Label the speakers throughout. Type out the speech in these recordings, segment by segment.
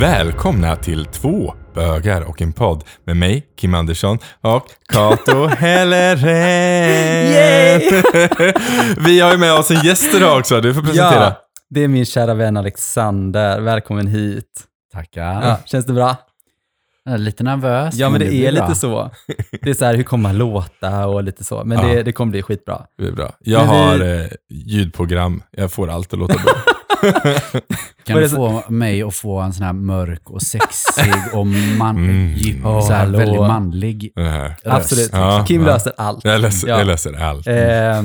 Speaker 1: Välkomna till två bögar och en podd med mig, Kim Andersson och Kato Helleren. Vi har ju med oss en gäst idag också. Du får presentera.
Speaker 2: Ja, det är min kära vän Alexander. Välkommen hit.
Speaker 3: Tackar.
Speaker 2: Ja, känns det bra?
Speaker 3: Jag är lite nervös.
Speaker 2: Ja, men det
Speaker 3: blir
Speaker 2: är
Speaker 3: bra.
Speaker 2: lite så. Det är så här, hur kommer man låta och lite så. Men
Speaker 1: Ja.
Speaker 2: det, det kommer bli skitbra.
Speaker 1: Det är bra. Jag
Speaker 2: Men vi-
Speaker 1: har eh, ljudprogram. Jag får allt att låta bra.
Speaker 3: Kan du få mig att få en sån här mörk och sexig och man,
Speaker 1: Mm.
Speaker 3: så här
Speaker 2: hallå.
Speaker 3: väldigt manlig röst?
Speaker 2: Absolut.
Speaker 1: Ja,
Speaker 2: Kim
Speaker 1: ja.
Speaker 2: löser allt.
Speaker 1: Jag läser,
Speaker 2: Ja.
Speaker 1: jag läser allt.
Speaker 2: Eh,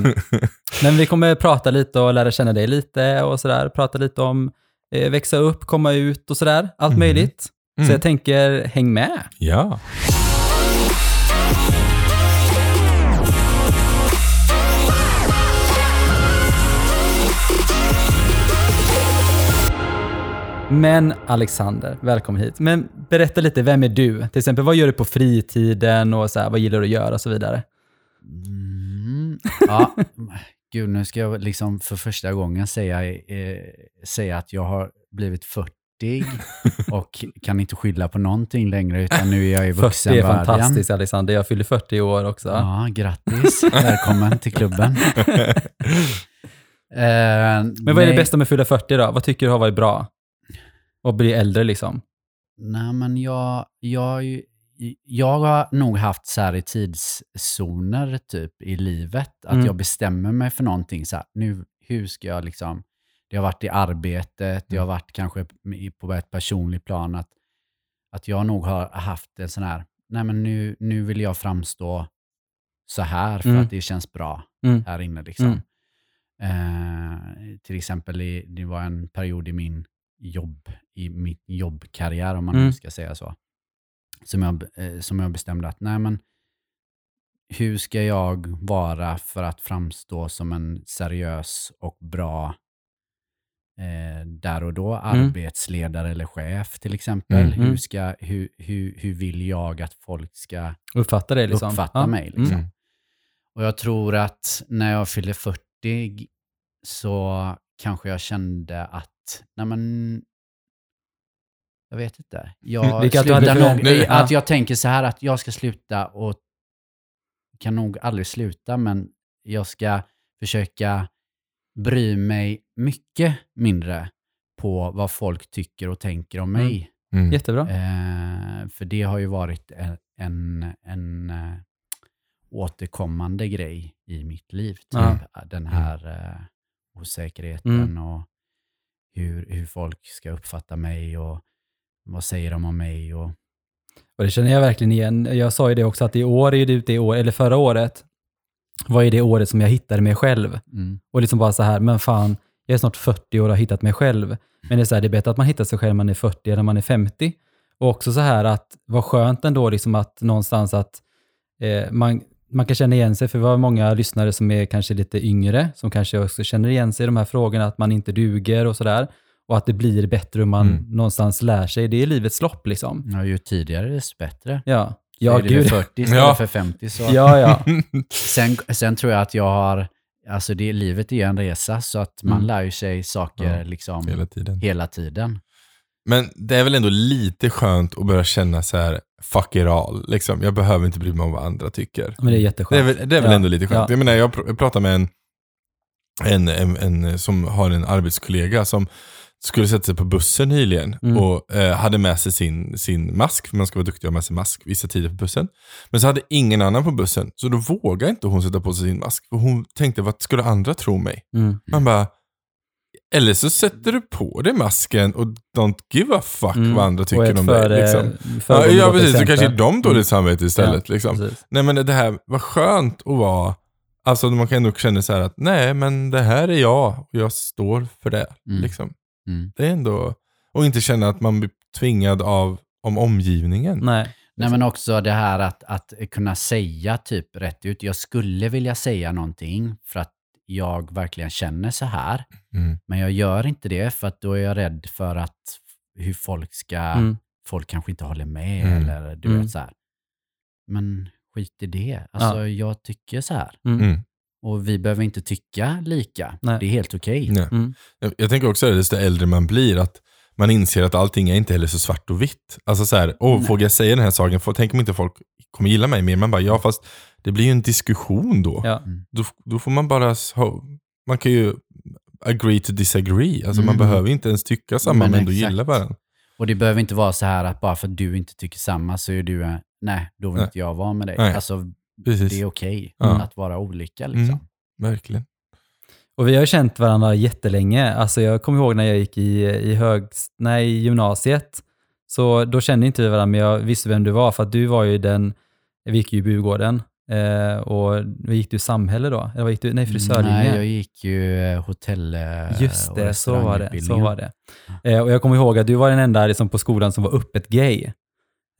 Speaker 2: men vi kommer prata lite och lära känna dig lite och sådär. Prata lite om eh, växa upp, komma ut och sådär. Allt
Speaker 1: Mhm.
Speaker 2: möjligt.
Speaker 1: Mm.
Speaker 2: Så jag tänker, häng med.
Speaker 1: Ja.
Speaker 2: Men Alexander, välkommen hit. Men berätta lite, vem är du? Till exempel, vad gör du på fritiden och så här, vad gillar du att göra och så vidare?
Speaker 3: Mm. Ja, gud nu ska jag liksom för första gången säga, eh, säga att jag har blivit 40 och kan inte skylla på någonting längre utan nu är jag i
Speaker 2: 40 är
Speaker 3: vuxenvärlden.
Speaker 2: fantastiskt Alexander, jag fyller 40 i år också.
Speaker 3: Ja, grattis. Välkommen till klubben. Eh,
Speaker 2: Men vad är det bästa med att fylla 40 då? Vad tycker du har varit bra? Och bli äldre liksom?
Speaker 3: Nej, men jag, jag, jag har nog haft så här i tidszoner typ i livet, att
Speaker 2: Mm.
Speaker 3: jag bestämmer mig för någonting. Så här, nu, hur ska jag liksom... Det har varit i arbetet, det har varit kanske på ett personligt plan, att, att jag nog har haft en sån här, nej men nu, nu vill jag framstå så här för
Speaker 2: Mm.
Speaker 3: att det känns bra
Speaker 2: Mm.
Speaker 3: här inne. Liksom. Eh, till exempel, i, det var en period i min jobb, i min jobbkarriär, om man
Speaker 2: Mm.
Speaker 3: nu ska säga så, som jag, eh, som jag bestämde att, nej men, hur ska jag vara för att framstå som en seriös och bra eh, där och då arbetsledare eller chef till exempel.
Speaker 1: Mm.
Speaker 3: Hur,
Speaker 2: Mm.
Speaker 3: ska, hur, hur, hur vill jag att folk ska
Speaker 2: Uppfatta det liksom?
Speaker 3: uppfatta
Speaker 2: Ja.
Speaker 3: mig. Liksom.
Speaker 1: Mm.
Speaker 3: Och jag tror att när jag fyllde 40 så kanske jag kände att, nej men, jag vet inte. Jag slutar nog,
Speaker 2: förvänt- Ja.
Speaker 3: att jag tänker så här att jag ska sluta och kan nog aldrig sluta, men jag ska försöka bry mig mycket mindre på vad folk tycker och tänker om
Speaker 2: Mm.
Speaker 3: mig.
Speaker 1: Mm.
Speaker 2: Jättebra.
Speaker 3: Eh, för det har ju varit en, en, en eh, återkommande grej i mitt liv. Typ.
Speaker 2: Ja.
Speaker 3: Den här eh, osäkerheten
Speaker 2: Mm.
Speaker 3: och hur, hur folk ska uppfatta mig och vad säger de om mig. Och,
Speaker 2: Och det känner jag verkligen igen. Jag sa ju det också att i år är det det år, eller förra året, var ju det året som jag hittade mig själv.
Speaker 3: mm,
Speaker 2: Och liksom bara så här, men fan, jag är snart 40 år och har hittat mig själv. Men det är så här, det är bättre att man hittar sig själv när man är 40 än när man är 50. Och också så här att, vad skönt ändå liksom att någonstans att eh, man, man kan känna igen sig, för vi har många lyssnare som är kanske lite yngre, som kanske också känner igen sig i de här frågorna, att man inte duger och sådär. Och att det blir bättre om man
Speaker 1: Mm.
Speaker 2: någonstans lär sig. Det är livets lopp liksom.
Speaker 3: ja, ju tidigare desto bättre.
Speaker 2: Ja, ja
Speaker 3: är det
Speaker 2: gud.
Speaker 3: 40 istället
Speaker 1: Ja.
Speaker 3: för 50. Så.
Speaker 2: Ja, ja.
Speaker 3: Sen, sen tror jag att jag har, alltså det, livet är en resa så att man
Speaker 2: Mm.
Speaker 3: lär sig saker
Speaker 1: Ja,
Speaker 3: liksom
Speaker 1: Hela tiden.
Speaker 3: hela tiden.
Speaker 1: Men det är väl ändå lite skönt att börja känna så här, fuck it all. Liksom. Jag behöver inte bry mig om vad andra tycker.
Speaker 2: Men det är jätteskönt.
Speaker 1: Det är väl, det är väl
Speaker 2: Ja.
Speaker 1: ändå lite skönt.
Speaker 2: Ja.
Speaker 1: Jag menar, jag pr- jag pratade med en, en, en, en som har en arbetskollega som skulle sätta sig på bussen nyligen
Speaker 2: Mm.
Speaker 1: och eh, hade med sig sin, sin mask, för man ska vara duktig och ha med sig mask vissa tider på bussen. Men så hade ingen annan på bussen, så då vågade inte hon sätta på sig sin mask. För hon tänkte, vad skulle andra tro mig?
Speaker 2: Mm.
Speaker 1: Man bara, eller så sätter du på dig masken och don't give a fuck
Speaker 2: Mm.
Speaker 1: vad andra tycker om
Speaker 2: före-
Speaker 1: dig. Liksom. Ja, ja precis. Så kanske de dåligt
Speaker 2: Mm.
Speaker 1: samvete istället. liksom.
Speaker 2: precis.
Speaker 1: Nej men det här, vad skönt att vara, alltså man kan ändå känna så här att nej men det här är jag och jag står för det.
Speaker 3: Mm.
Speaker 1: Liksom.
Speaker 3: Mm.
Speaker 1: Det är ändå, och inte känna att man blir tvingad av om omgivningen.
Speaker 2: Nej.
Speaker 3: Nej men också det här att, att kunna säga typ rätt ut. Jag skulle vilja säga någonting för att jag verkligen känner så här.
Speaker 1: Mm.
Speaker 3: Men jag gör inte det för att då är jag rädd för att hur folk ska,
Speaker 2: Mm.
Speaker 3: folk kanske inte håller med
Speaker 1: Mm.
Speaker 3: eller du
Speaker 2: Mm.
Speaker 3: vet så här. Men skit i det. Alltså
Speaker 2: Ja.
Speaker 3: jag tycker så här.
Speaker 2: Mm.
Speaker 1: Mm.
Speaker 3: Och vi behöver inte tycka lika.
Speaker 2: Nej.
Speaker 3: Det är helt okej.
Speaker 2: Mm.
Speaker 1: Jag, jag tänker också att desto äldre man blir, att man inser att allting är inte heller så svart och vitt. Alltså så här, åh, vågar jag säga den här saken? Får- Tänk om inte folk kommer gilla mig mer? Man bara, ja fast det blir ju en diskussion då.
Speaker 2: Ja.
Speaker 1: Då, då får man bara, man kan ju agree to disagree. Alltså man
Speaker 3: Mm.
Speaker 1: behöver inte ens tycka samma
Speaker 3: Men
Speaker 1: men, ändå
Speaker 3: exakt.
Speaker 1: gilla varandra.
Speaker 3: Och det behöver inte vara så här att bara för att du inte tycker samma så är du, nej, då vill
Speaker 1: Nej.
Speaker 3: inte jag vara med dig.
Speaker 1: Nej.
Speaker 3: Alltså,
Speaker 1: Precis,
Speaker 3: det är okej
Speaker 1: Ja.
Speaker 3: att vara olika liksom.
Speaker 1: Mm. verkligen.
Speaker 2: Och vi har känt varandra jättelänge. Alltså jag kommer ihåg när jag gick i, i, hög, nej, i gymnasiet. Så då kände inte vi varandra, men jag visste vem du var. För att du var ju den, vi gick ju i Bugården. Eh, och gick du samhälle då? Eller gick du? Nej, frisörlinje.
Speaker 3: Nej, jag gick ju eh, hotell eh,
Speaker 2: Just det, så var det. Så var det. Eh, och jag kommer ihåg att du var den enda liksom, på skolan som var öppet gay.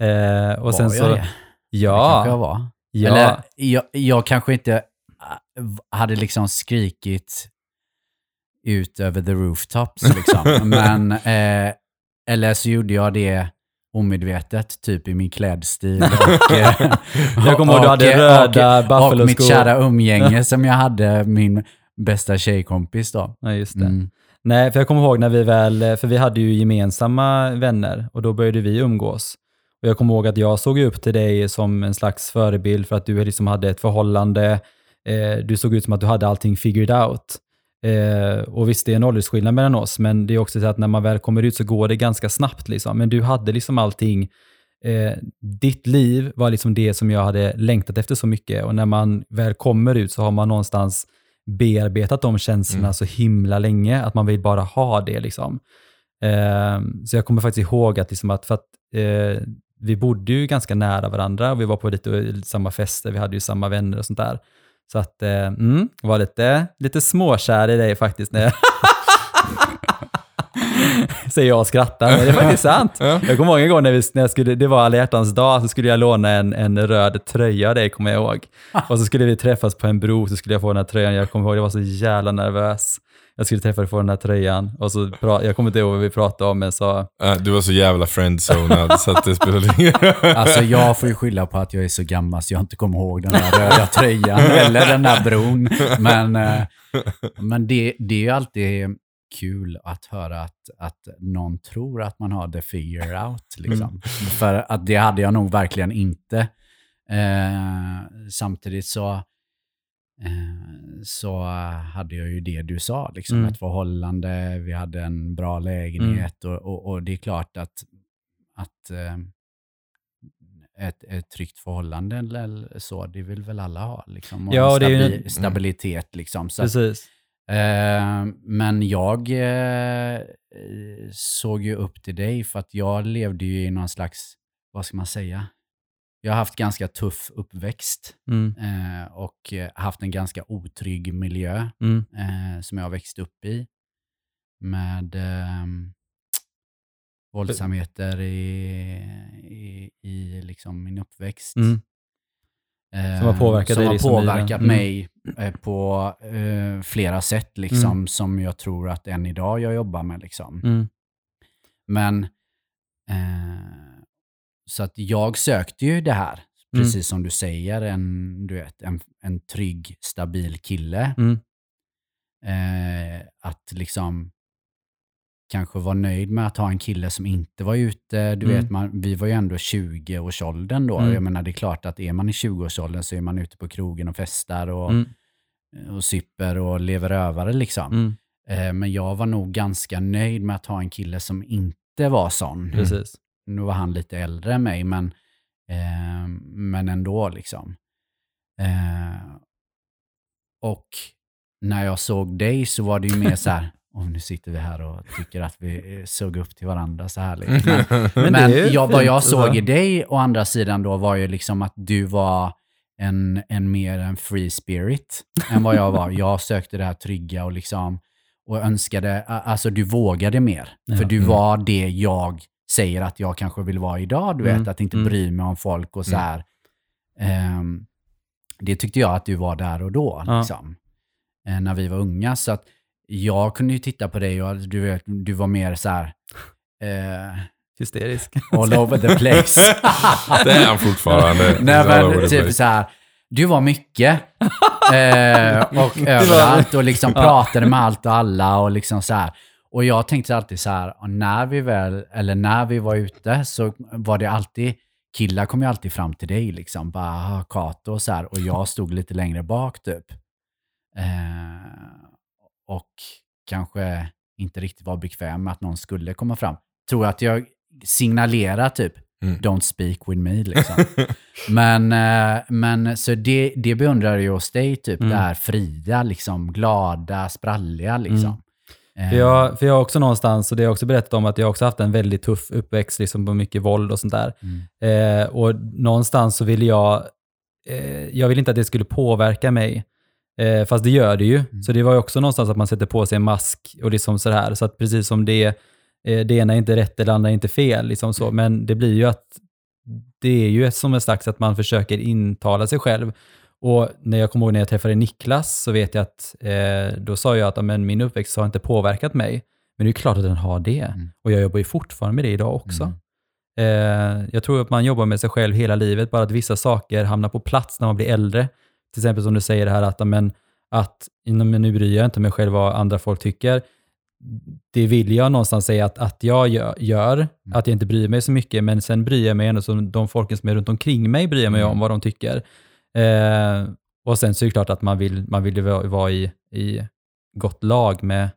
Speaker 2: Eh, och
Speaker 3: Var
Speaker 2: sen
Speaker 3: jag
Speaker 2: så,
Speaker 3: det? Det kanske
Speaker 2: ja,
Speaker 3: jag var.
Speaker 2: ja,
Speaker 3: Eller jag, jag kanske inte hade liksom skrikit ut över the rooftops liksom. Men, eh, eller så gjorde jag det omedvetet, typ i min klädstil. Och, eh,
Speaker 2: Jag kommer ihåg du hade
Speaker 3: och-
Speaker 2: röda
Speaker 3: och, och mitt
Speaker 2: Buffalo-skor.
Speaker 3: kära umgänge som jag hade, min bästa tjejkompis då.
Speaker 2: ja, just det.
Speaker 3: Mm.
Speaker 2: Nej, för jag kommer ihåg när vi väl, för vi hade ju gemensamma vänner och då började vi umgås. Och jag kommer ihåg att jag såg upp till dig som en slags förebild för att du liksom hade ett förhållande. Eh, du såg ut som att du hade allting figured out. Eh, och visst, det är en åldersskillnad mellan oss, men det är också så att när man väl kommer ut så går det ganska snabbt. Liksom. Men du hade liksom allting. Eh, ditt liv var liksom det som jag hade längtat efter så mycket. Och när man väl kommer ut så har man någonstans bearbetat de känslorna
Speaker 1: Mm.
Speaker 2: så himla länge, att man vill bara ha det. Liksom. Eh, så jag kommer faktiskt ihåg att, liksom att, för att eh, vi bodde ju ganska nära varandra och vi var på lite samma fester, vi hade ju samma vänner och sånt där. Så att, eh, mm, var lite, lite småkär i dig faktiskt. När jag Säger jag och skrattar, men det är faktiskt sant.
Speaker 1: Ja.
Speaker 2: Jag kommer ihåg en gång när, vi, när jag skulle, det var alla hjärtans dag, så skulle jag låna en, en röd tröja av dig, kommer jag ihåg. Och så skulle vi träffas på en bro, så skulle jag få den här tröjan. Jag kommer ihåg, jag var så jävla nervös. Jag skulle träffa dig få den här tröjan. Och så pra, jag kommer inte ihåg vad vi pratade om, men så...
Speaker 1: Äh, du var så jävla friendzonad så att det spelade ingen
Speaker 3: Alltså jag får ju skylla på att jag är så gammal så jag inte kommer ihåg den där röda tröjan eller den där bron. Men, eh, men det, det är ju alltid kul att höra att, att någon tror att man har the figure out. Liksom. För att det hade jag nog verkligen inte. Eh, samtidigt så, eh, så hade jag ju det du sa, liksom,
Speaker 2: Mm.
Speaker 3: ett förhållande, vi hade en bra lägenhet och, och, och det är klart att, att eh, ett, ett tryggt förhållande eller så, det vill väl alla ha. Liksom, och
Speaker 2: Ja, är ju-
Speaker 3: stabi- stabilitet. Liksom, så att,
Speaker 2: Precis.
Speaker 3: Eh, men jag eh, såg ju upp till dig för att jag levde ju i någon slags, vad ska man säga? Jag har haft ganska tuff uppväxt
Speaker 2: Mm,
Speaker 3: eh, och eh, haft en ganska otrygg miljö
Speaker 2: mm,
Speaker 3: eh, som jag har växt upp i. Med eh, våldsamheter i, i, i liksom min uppväxt.
Speaker 2: mm.
Speaker 3: Eh,
Speaker 2: Som har påverkat
Speaker 3: som
Speaker 2: dig
Speaker 3: har
Speaker 2: liksom
Speaker 3: påverkat
Speaker 2: Mm.
Speaker 3: mig eh, på eh, flera sätt liksom,
Speaker 2: Mm.
Speaker 3: som jag tror att än idag jag jobbar med. Liksom.
Speaker 2: Mm,
Speaker 3: Men eh, så att jag sökte ju det här,
Speaker 2: Mm.
Speaker 3: precis som du säger, en, du vet, en, en trygg, stabil kille.
Speaker 2: mm,
Speaker 3: Eh, att liksom kanske vara nöjd med att ha en kille som inte var ute. Du
Speaker 2: Mm.
Speaker 3: vet, man, vi var ju ändå 20-årsåldern då.
Speaker 2: Mm.
Speaker 3: Jag menar, det är klart att är man i 20-årsåldern så är man ute på krogen och festar och,
Speaker 2: mm,
Speaker 3: och super och lever rövare liksom.
Speaker 2: mm.
Speaker 3: Eh, men jag var nog ganska nöjd med att ha en kille som inte var sån.
Speaker 2: Precis.
Speaker 3: Nu var han lite äldre än mig, men, eh, men ändå liksom. Eh, och när jag såg dig så var det ju mer så här, oh, nu sitter vi här och tycker att vi eh, såg upp till varandra så här. Men,
Speaker 2: Men
Speaker 3: jag, vad jag såg
Speaker 2: alltså.
Speaker 3: i dig å andra sidan då var ju liksom att du var en, en mer en free spirit än vad jag var. Jag sökte det här trygga och liksom och önskade, alltså du vågade mer.
Speaker 2: Ja.
Speaker 3: För du
Speaker 1: Mm.
Speaker 3: var det jag säger att jag kanske vill vara idag, du vet,
Speaker 2: Mm.
Speaker 3: att inte
Speaker 2: Mm.
Speaker 3: bry mig om folk och så
Speaker 1: Mm.
Speaker 3: här. Ehm, det tyckte jag att du var där och då,
Speaker 2: Ja.
Speaker 3: liksom. Eh, när vi var unga. Så att jag kunde ju titta på dig och du, du var mer så här, eh,
Speaker 2: Hysterisk.
Speaker 3: all over the place.
Speaker 1: Det är han fortfarande.
Speaker 3: Nej men typ så här, du var mycket. eh, och överallt och liksom pratade med allt och alla och liksom så här. Och jag tänkte alltid så här, när vi väl, eller när vi var ute så var det alltid, killar kom ju alltid fram till dig liksom, bara "Ah, Kato och så här, och jag stod lite längre bak typ. Eh, och kanske inte riktigt var bekväm med att någon skulle komma fram. Tror att jag signalerar typ,
Speaker 1: Mm.
Speaker 3: don't speak with me liksom. men, eh, men så det, det beundrar jag hos dig, typ
Speaker 2: Mm.
Speaker 3: det här fria, liksom, glada, spralliga liksom. Eh,
Speaker 2: För jag, för jag har också någonstans, och det har jag också berättat om, att jag också haft en väldigt tuff uppväxt liksom, på mycket våld och sånt där.
Speaker 3: Mm.
Speaker 2: Eh, och någonstans så ville jag, eh, jag ville inte att det skulle påverka mig. Eh, fast det gör det ju.
Speaker 3: Mm.
Speaker 2: Så det var ju också någonstans att man sätter på sig en mask och liksom så här. Så att precis som det, eh, det ena är inte rätt, det andra är inte fel. Liksom så. Men det blir ju att, det är ju som en slags att man försöker intala sig själv. Och när jag kommer ihåg när jag träffade Niklas så vet jag att eh, då sa jag att "Ja, men min uppväxt har inte påverkat mig. Men det är klart att den har det.
Speaker 3: Mm.
Speaker 2: Och jag jobbar ju fortfarande med det idag också.
Speaker 3: Mm.
Speaker 2: Eh, jag tror att man jobbar med sig själv hela livet, bara att vissa saker hamnar på plats när man blir äldre. Till exempel som du säger det här att, men, att "Nej, men nu bryr jag inte mig själv vad andra folk tycker. Det vill jag någonstans säga att, att jag gör, gör, att jag inte bryr mig så mycket, men sen bryr jag mig ändå, som de folken som är runt omkring mig bryr jag mig
Speaker 3: Mm.
Speaker 2: om vad de tycker. Eh, och sen så är det klart att man vill, man vill vara i, i gott lag med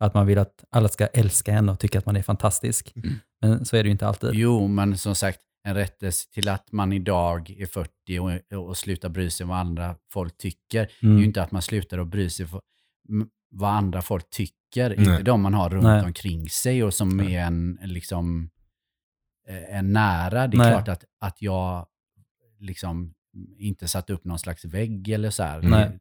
Speaker 2: att man vill att alla ska älska en och tycka att man är fantastisk.
Speaker 3: Mm.
Speaker 2: Men så är det ju inte alltid.
Speaker 3: Jo, men som sagt, en rättelse till att man idag är 40 och, och slutar bry sig vad andra folk tycker. Det är
Speaker 2: Mm.
Speaker 3: ju inte att man slutar att bry sig vad andra folk tycker.
Speaker 1: Nej.
Speaker 3: Inte de man har runt
Speaker 2: Nej.
Speaker 3: omkring sig och som är en, liksom, eh, en nära. Det är
Speaker 2: Nej.
Speaker 3: klart att, att jag liksom inte satt upp någon slags vägg eller så här.
Speaker 2: Nej.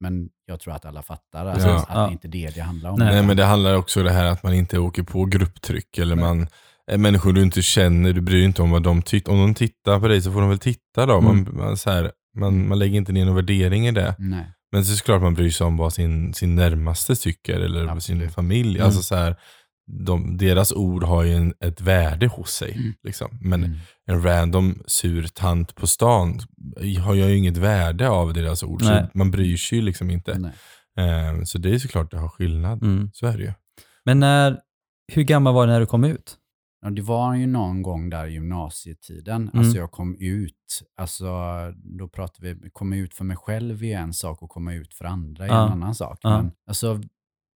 Speaker 3: Men jag tror att alla fattar alltså,
Speaker 1: Ja.
Speaker 3: att
Speaker 2: Ja.
Speaker 3: det inte är det det handlar om.
Speaker 2: Nej.
Speaker 1: Nej, men det handlar också om det här att man inte åker på grupptryck eller man människor du inte känner, du bryr dig inte om vad de tycker. Om de tittar på dig så får de väl titta då. Man,
Speaker 2: Mm.
Speaker 1: man, så här, man, man lägger inte ner någon värdering i det.
Speaker 3: Nej.
Speaker 1: Men så är det klart man bryr sig om vad sin, sin närmaste tycker eller sin
Speaker 3: Absolut.
Speaker 1: familj.
Speaker 2: Mm.
Speaker 1: Alltså så här, de, deras ord har ju en, ett värde hos sig.
Speaker 3: Mm.
Speaker 1: Liksom. Men
Speaker 3: Mm.
Speaker 1: en random sur tant på stan har ju inget värde av deras ord. Man bryr sig ju liksom inte. Eh, så det är såklart det har skillnad.
Speaker 2: Mm.
Speaker 1: Så är det ju.
Speaker 2: Men när, hur gammal var du när du kom ut?
Speaker 3: Ja, det var ju någon gång där i gymnasietiden.
Speaker 2: Mm.
Speaker 3: Alltså jag kom ut, alltså då pratar vi, komma ut för mig själv är en sak och komma ut för andra är
Speaker 2: Ja.
Speaker 3: en annan sak.
Speaker 2: Ja.
Speaker 3: Men alltså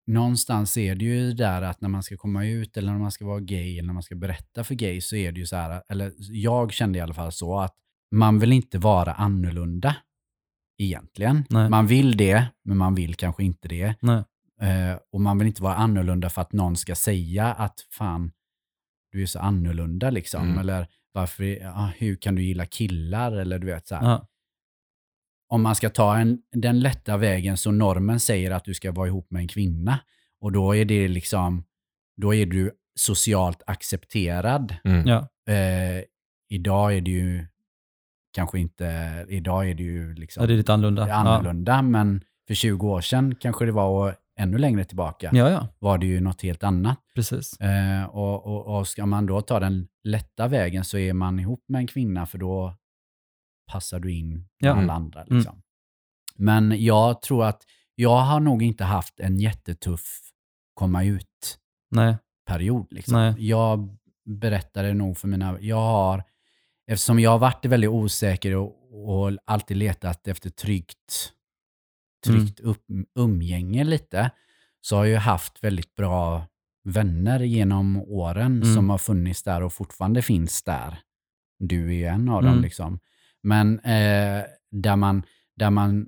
Speaker 3: någonstans är det ju där att när man ska komma ut eller när man ska vara gay eller när man ska berätta för gay så är det ju så här, eller jag kände i alla fall så att man vill inte vara annorlunda egentligen.
Speaker 2: Nej.
Speaker 3: Man vill det, men man vill kanske inte det. Eh, och man vill inte vara annorlunda för att någon ska säga att fan, du är så annorlunda liksom.
Speaker 1: Mm.
Speaker 3: Eller varför, ja, hur kan du gilla killar? Eller du vet så här.
Speaker 2: Ja.
Speaker 3: Om man ska ta en, den lätta vägen så normen säger att du ska vara ihop med en kvinna. Och då är det liksom, då är du socialt accepterad.
Speaker 1: Mm.
Speaker 2: Ja.
Speaker 3: Eh, idag är det ju kanske inte, idag är det ju liksom
Speaker 2: ja, det är lite annorlunda.
Speaker 3: annorlunda. Men för 20 år sedan kanske det var, och ännu längre tillbaka,
Speaker 2: Ja, ja,
Speaker 3: var det ju något helt annat.
Speaker 2: precis.
Speaker 3: Eh, och, och, och ska man då ta den lätta vägen så är man ihop med en kvinna för då passar du in med
Speaker 2: Ja.
Speaker 3: alla andra.
Speaker 2: Mm.
Speaker 3: Liksom. Men jag tror att jag har nog inte haft en jättetuff komma ut-period. Liksom. Jag berättade nog för mina... Jag har, eftersom jag har varit väldigt osäker och, och alltid letat efter tryggt, tryggt upp, umgänge lite, så har jag haft väldigt bra vänner genom åren
Speaker 2: Mm.
Speaker 3: som har funnits där och fortfarande finns där. Du är en av dem.
Speaker 2: Mm.
Speaker 3: liksom. Men eh, där, man, där man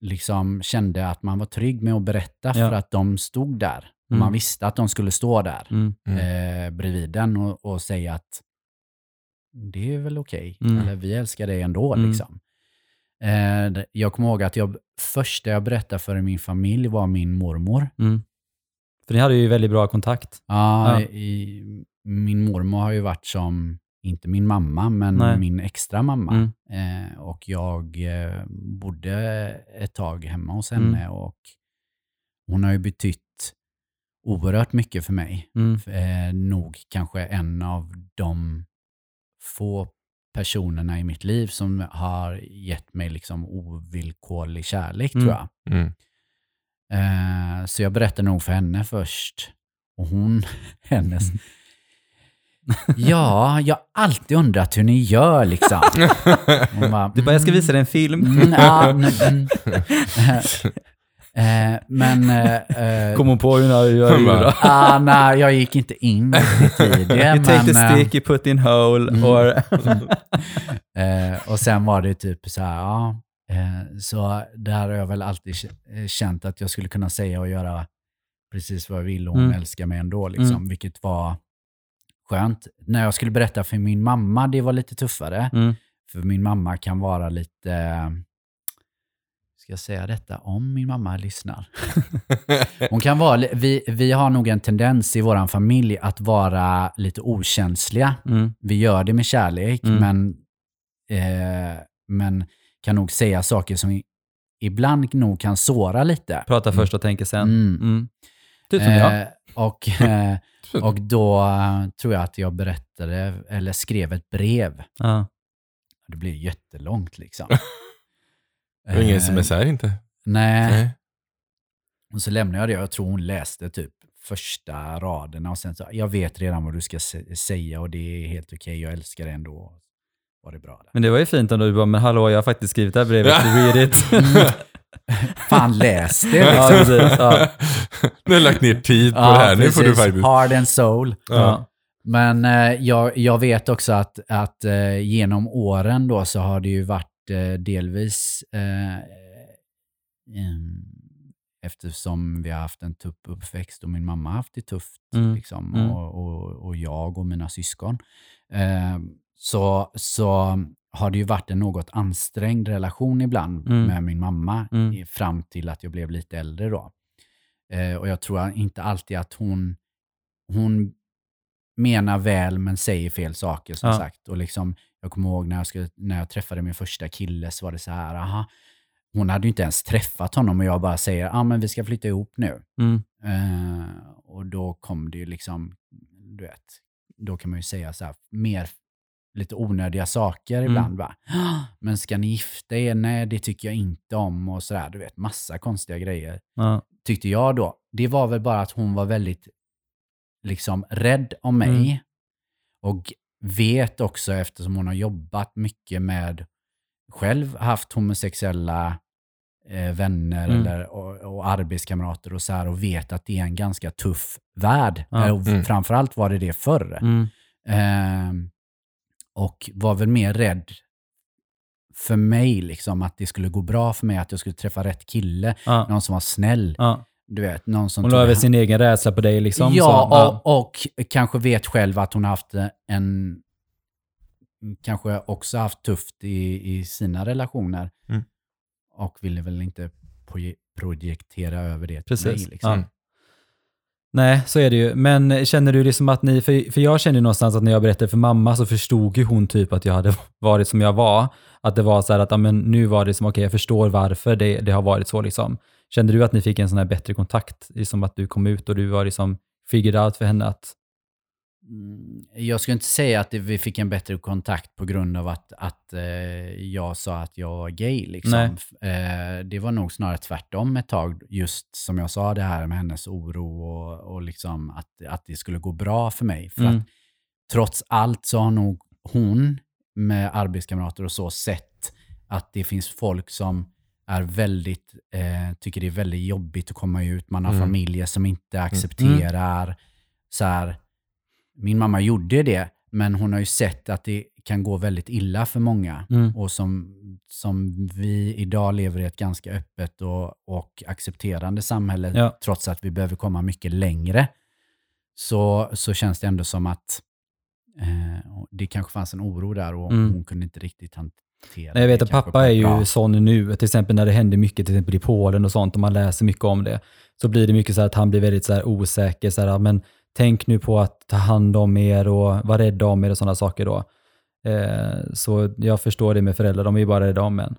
Speaker 3: liksom kände att man var trygg med att berätta
Speaker 2: Ja.
Speaker 3: för att de stod där.
Speaker 2: Mm.
Speaker 3: Man visste att de skulle stå där
Speaker 2: Mm.
Speaker 3: eh, bredvid den och, och säga att det är väl okej.
Speaker 2: Mm.
Speaker 3: Eller vi älskar dig ändå.
Speaker 2: Mm.
Speaker 3: Liksom. Eh, jag kommer ihåg att jag, första jag berättade för min familj var min mormor.
Speaker 2: Mm. För ni hade ju väldigt bra kontakt.
Speaker 3: Ja,
Speaker 2: Ja.
Speaker 3: I, min mormor har ju varit som, inte min mamma, men
Speaker 2: Nej.
Speaker 3: min extra mamma.
Speaker 2: Mm.
Speaker 3: Eh, och jag eh, bodde ett tag hemma hos
Speaker 2: Mm.
Speaker 3: henne och hon har ju betytt oerhört mycket för mig.
Speaker 2: Mm.
Speaker 3: eh, nog kanske en av de få personerna i mitt liv som har gett mig liksom ovillkorlig kärlek
Speaker 2: Mm.
Speaker 3: tror jag.
Speaker 1: Mm.
Speaker 3: Eh, så jag berättade nog för henne först. Och hon, hennes... Ja, jag har alltid undrat hur ni gör liksom. Bara,
Speaker 2: Du bara, jag ska visa dig en film.
Speaker 3: Mm, ja, mm, mm. Eh, men... eh, eh,
Speaker 2: Kom hon på hur jag då?
Speaker 3: ah, nej, jag gick inte in riktigt i det.
Speaker 2: You take the
Speaker 3: men, eh,
Speaker 2: stick, you put in hole,
Speaker 3: Mm.
Speaker 2: or...
Speaker 3: Eh, och sen var det typ så här, ja. Eh, så där har jag väl alltid känt att jag skulle kunna säga och göra precis vad jag vill och hon
Speaker 2: Mm.
Speaker 3: älskar mig ändå. Liksom, Vilket var skönt. När jag skulle berätta för min mamma, det var lite tuffare.
Speaker 2: Mm.
Speaker 3: För min mamma kan vara lite... Ska jag säga detta om min mamma lyssnar? Hon kan vara, vi, vi har nog en tendens i vår familj att vara lite okänsliga.
Speaker 2: Mm.
Speaker 3: Vi gör det med kärlek,
Speaker 2: Mm.
Speaker 3: men, eh, men kan nog säga saker som ibland nog kan såra lite.
Speaker 2: Prata först och tänka sen.
Speaker 3: Mm.
Speaker 2: Mm. Typ som jag.
Speaker 3: Eh, och, eh, och då eh, tror jag att jag berättade, eller skrev ett brev.
Speaker 2: Ja.
Speaker 3: Det blev jättelångt liksom.
Speaker 1: Var ingen
Speaker 3: Eh,
Speaker 1: sms här inte.
Speaker 3: Nej.
Speaker 1: Nej.
Speaker 3: Och så lämnade jag det. Jag tror hon läste typ första raderna och sen så, jag vet redan vad du ska sä- säga och det är helt okej, jag älskar det ändå. Var det bra där.
Speaker 2: Men det var ju fint ändå. Du bara, men hallå, jag har faktiskt skrivit det här brevet. Read it.
Speaker 3: Fan läs det
Speaker 2: ja,
Speaker 3: liksom.
Speaker 2: precis. Ja.
Speaker 1: Nu har lagt ner tid på det här. Nu får du
Speaker 3: precis.
Speaker 1: faktiskt...
Speaker 3: Heart and soul.
Speaker 2: Ja.
Speaker 3: Men eh, jag, jag vet också att, att eh, genom åren då så har det ju varit eh, delvis eh, eftersom vi har haft en tuff uppväxt och min mamma har haft det tufft
Speaker 2: Mm,
Speaker 3: liksom,
Speaker 2: mm.
Speaker 3: Och, och, och jag och mina syskon. Eh, så, så har det ju varit en något ansträngd relation ibland
Speaker 2: Mm.
Speaker 3: med min mamma
Speaker 2: Mm.
Speaker 3: fram till att jag blev lite äldre då. Eh, och jag tror inte alltid att hon, hon menar väl men säger fel saker som
Speaker 2: Ja.
Speaker 3: sagt. Och liksom, jag kommer ihåg när jag, skulle, när jag träffade min första kille så var det så här, aha, hon hade ju inte ens träffat honom och jag bara säger, ah, men vi ska flytta ihop nu.
Speaker 2: Mm.
Speaker 3: Eh, och då kom det ju liksom, du vet, då kan man ju säga så här, mer lite onödiga saker
Speaker 2: Mm.
Speaker 3: ibland. Va? "Ah, Men ska ni gifta er? Nej, det tycker jag inte om och sådär. Du vet, massa konstiga grejer
Speaker 2: Ja.
Speaker 3: tyckte jag då. Det var väl bara att hon var väldigt liksom rädd om mig.
Speaker 2: Mm.
Speaker 3: Och vet också eftersom hon har jobbat mycket med, själv haft homosexuella eh, vänner
Speaker 2: Mm.
Speaker 3: eller, och, och arbetskamrater och så här och vet att det är en ganska tuff värld.
Speaker 2: Ja.
Speaker 3: Eh, och
Speaker 1: Mm.
Speaker 3: Framförallt var det det förr.
Speaker 2: Mm.
Speaker 3: Ehm, och var väl mer rädd för mig, liksom, att det skulle gå bra för mig, att jag skulle träffa rätt kille,
Speaker 2: Ja.
Speaker 3: någon som var snäll.
Speaker 2: Ja.
Speaker 3: Du vet, någon som
Speaker 2: Hon la över sin egen rädsla på dig liksom.
Speaker 3: Ja,
Speaker 2: så,
Speaker 3: och, och kanske vet själv att hon har haft en... Kanske också haft tufft i, i sina relationer.
Speaker 1: Mm.
Speaker 3: Och ville väl inte proje- projektera över det till
Speaker 2: Precis.
Speaker 3: mig. Liksom.
Speaker 2: Ja. Nej, så är det ju. Men känner du liksom att ni, för, för jag kände ju någonstans att när jag berättade för mamma så förstod ju hon typ att jag hade varit som jag var. Att det var så här att, ja, men nu var det som, okej jag förstår varför det, det har varit så liksom. Kände du att ni fick en sån här bättre kontakt? Liksom att du kom ut och du var liksom figured out för henne att,
Speaker 3: Mm, Jag skulle inte säga att vi fick en bättre kontakt på grund av att, att eh, jag sa att jag var gay. Liksom. Eh, det var nog snarare tvärtom ett tag, just som jag sa, det här med hennes oro och, och liksom att, att det skulle gå bra för mig. För
Speaker 2: Mm.
Speaker 3: att trots allt så har nog hon med arbetskamrater och så sett att det finns folk som är väldigt, eh, tycker det är väldigt jobbigt att komma ut. Man har
Speaker 1: Mm.
Speaker 3: familjer som inte accepterar så här, min mamma gjorde det, men hon har ju sett att det kan gå väldigt illa för många.
Speaker 2: Mm.
Speaker 3: Och som, som vi idag lever i ett ganska öppet och, och accepterande samhälle,
Speaker 2: Ja.
Speaker 3: trots att vi behöver komma mycket längre, så, så känns det ändå som att eh, det kanske fanns en oro där och
Speaker 2: Mm.
Speaker 3: hon kunde inte riktigt
Speaker 2: Nej, jag vet att pappa är ju
Speaker 3: bra-
Speaker 2: sån nu, till exempel när det händer mycket, till exempel i Polen och sånt, och man läser mycket om det, så blir det mycket så att han blir väldigt så här osäker, så här, men tänk nu på att ta hand om er och vara rädda om er och sådana saker då. Eh, så jag förstår det med föräldrar, de är ju bara rädda om en.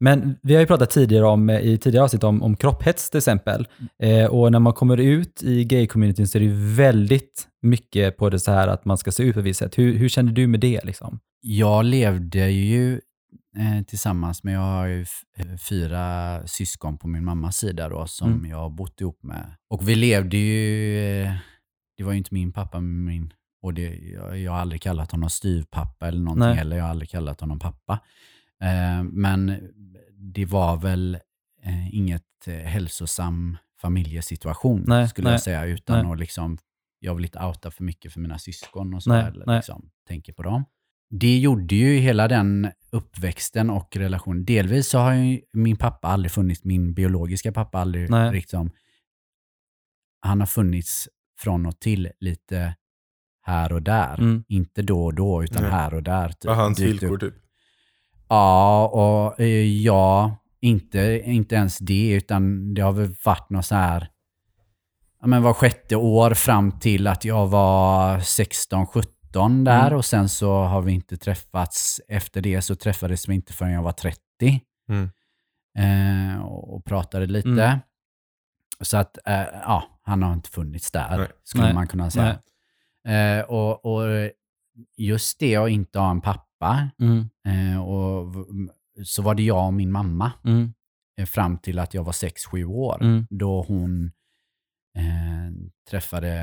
Speaker 2: Men vi har ju pratat tidigare om, eh, i tidigare avsnitt om, om kropphets till exempel. Eh, och när man kommer ut i gay-communityn så är det ju väldigt mycket på det så här att man ska se ut på ett visst sätt. Hur, hur känner du med det? Liksom?
Speaker 3: Jag levde ju eh, tillsammans med, jag har ju eh, fyra syskon på min mammas sida då som
Speaker 2: Mm.
Speaker 3: jag har bott ihop med. Och vi levde ju eh, det var ju inte min pappa, men min, och det, jag, jag har aldrig kallat honom styvpappa eller någonting
Speaker 2: Nej.
Speaker 3: heller. Jag har aldrig kallat honom pappa. Eh, men det var väl inget hälsosam familjesituation
Speaker 2: Nej,
Speaker 3: skulle
Speaker 2: nej,
Speaker 3: jag säga. Utan
Speaker 2: nej.
Speaker 3: att liksom, jag vill inte outa för mycket för mina syskon och så.
Speaker 2: Nej, nej.
Speaker 3: liksom, tänker på dem. Det gjorde ju hela den uppväxten och relationen. Delvis så har ju min pappa aldrig funnits, min biologiska pappa aldrig
Speaker 2: Nej.
Speaker 3: liksom, han har funnits från och till lite här och där.
Speaker 2: Mm.
Speaker 3: Inte då och då, utan
Speaker 1: Nej.
Speaker 3: här och där. Typ.
Speaker 1: Vad hans villkor typ.
Speaker 3: Ja, och eh, ja, inte, inte ens det, utan det har väl varit något så här, ja, men var sjätte år fram till att jag var 16-17 där
Speaker 2: Mm.
Speaker 3: och sen så har vi inte träffats. Efter det så träffades vi inte förrän jag var 30
Speaker 1: Mm.
Speaker 3: eh, och, och pratade lite.
Speaker 2: Mm.
Speaker 3: Så att, eh, ja, han har inte funnits där,
Speaker 1: Nej.
Speaker 3: skulle
Speaker 2: Nej.
Speaker 3: man kunna säga. Eh, och, och just det att inte ha en pappa,
Speaker 2: Mm.
Speaker 3: eh, och så var det jag och min mamma
Speaker 2: Mm.
Speaker 3: eh, fram till att jag var 6-7 år.
Speaker 2: Mm.
Speaker 3: Då hon eh, träffade